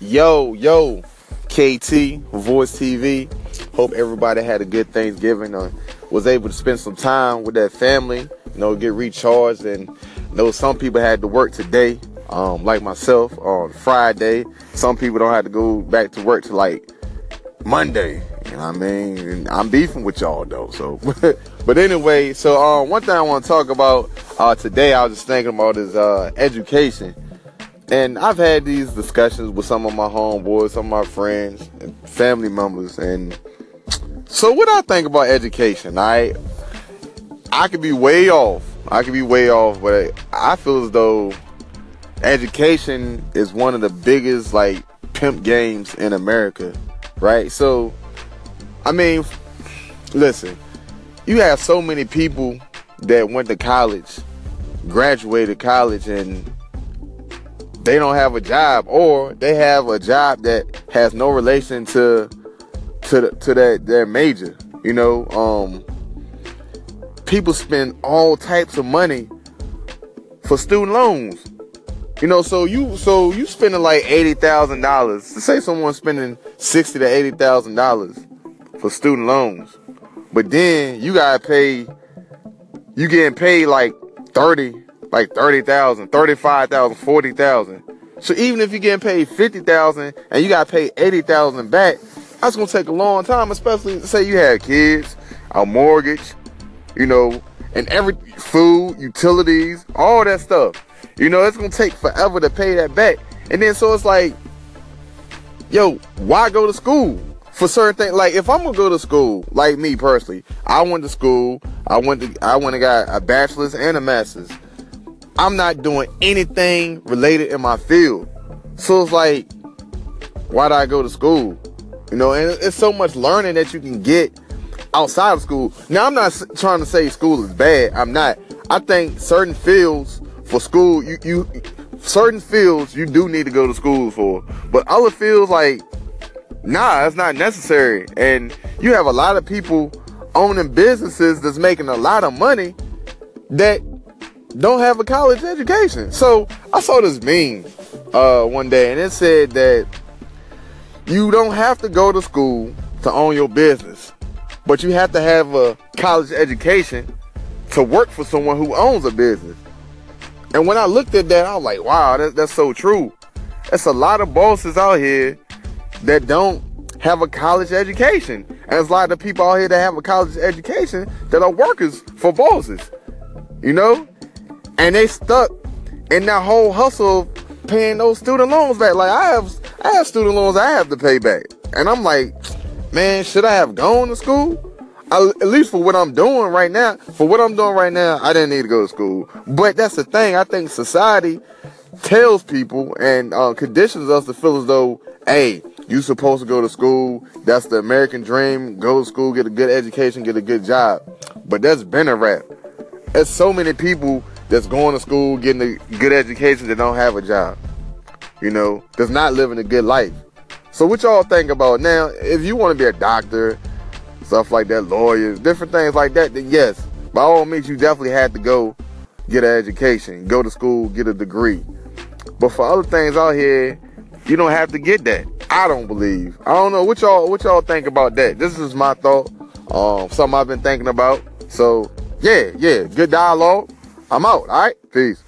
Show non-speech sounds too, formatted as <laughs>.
Yo, yo, KT, Voice TV. Hope everybody had a good Thanksgiving or was able to spend some time with their family, you know, get recharged. And you know some people had to work today, um, like myself, on Friday. Some people don't have to go back to work to like Monday. You know what I mean? And I'm beefing with y'all though. So, <laughs> but anyway, so um, one thing I want to talk about uh, today, I was just thinking about is uh, education. And I've had these discussions with some of my homeboys, some of my friends, and family members. And so, what I think about education, I I could be way off. I could be way off, but I feel as though education is one of the biggest like pimp games in America, right? So, I mean, listen, you have so many people that went to college, graduated college, and they don't have a job or they have a job that has no relation to to the, to that their major you know? Um people spend all types of money for student loans. You know so you so you spending like eighty thousand dollars say someone's spending sixty to eighty thousand dollars for student loans but then you gotta pay you getting paid like 30 like 30,000, 35,000, 40,000. So even if you're getting paid 50,000 and you got to pay 80,000 back, that's going to take a long time, especially say you have kids, a mortgage, you know, and every food, utilities, all that stuff. You know, it's going to take forever to pay that back. And then so it's like, yo, why go to school? For certain things, like if I'm gonna go to school, like me personally, I went to school. I went to, I went and got a bachelor's and a master's. I'm not doing anything related in my field. So it's like, why do I go to school? You know, and it's so much learning that you can get outside of school. Now, I'm not trying to say school is bad. I'm not. I think certain fields for school, you, you, certain fields you do need to go to school for. But other fields, like, nah, it's not necessary. And you have a lot of people owning businesses that's making a lot of money that don't have a college education. So I saw this meme uh, one day, and it said that you don't have to go to school to own your business, but you have to have a college education to work for someone who owns a business. And when I looked at that, I was like, wow, that, that's so true. That's a lot of bosses out here that don't have a college education. And there's a lot of people out here that have a college education that are workers for bosses. You know? And they stuck in that whole hustle paying those student loans back. Like I have, I have student loans I have to pay back, and I'm like, man, should I have gone to school? I, at least for what I'm doing right now, for what I'm doing right now, I didn't need to go to school. But that's the thing. I think society tells people and uh, conditions us to feel as though, hey, you supposed to go to school. That's the American dream. Go to school, get a good education, get a good job. But that's been a rap. There's so many people that's going to school, getting a good education, that don't have a job. You know, that's not living a good life. So what y'all think about now? If you want to be a doctor, stuff like that, lawyers, different things like that, then yes, by all means, you definitely had to go get an education, go to school, get a degree. But for other things out here, you don't have to get that. I don't believe. I don't know what y'all what y'all think about that. This is my thought. Um, something I've been thinking about. So yeah, yeah, good dialogue. I'm out. All right. Peace.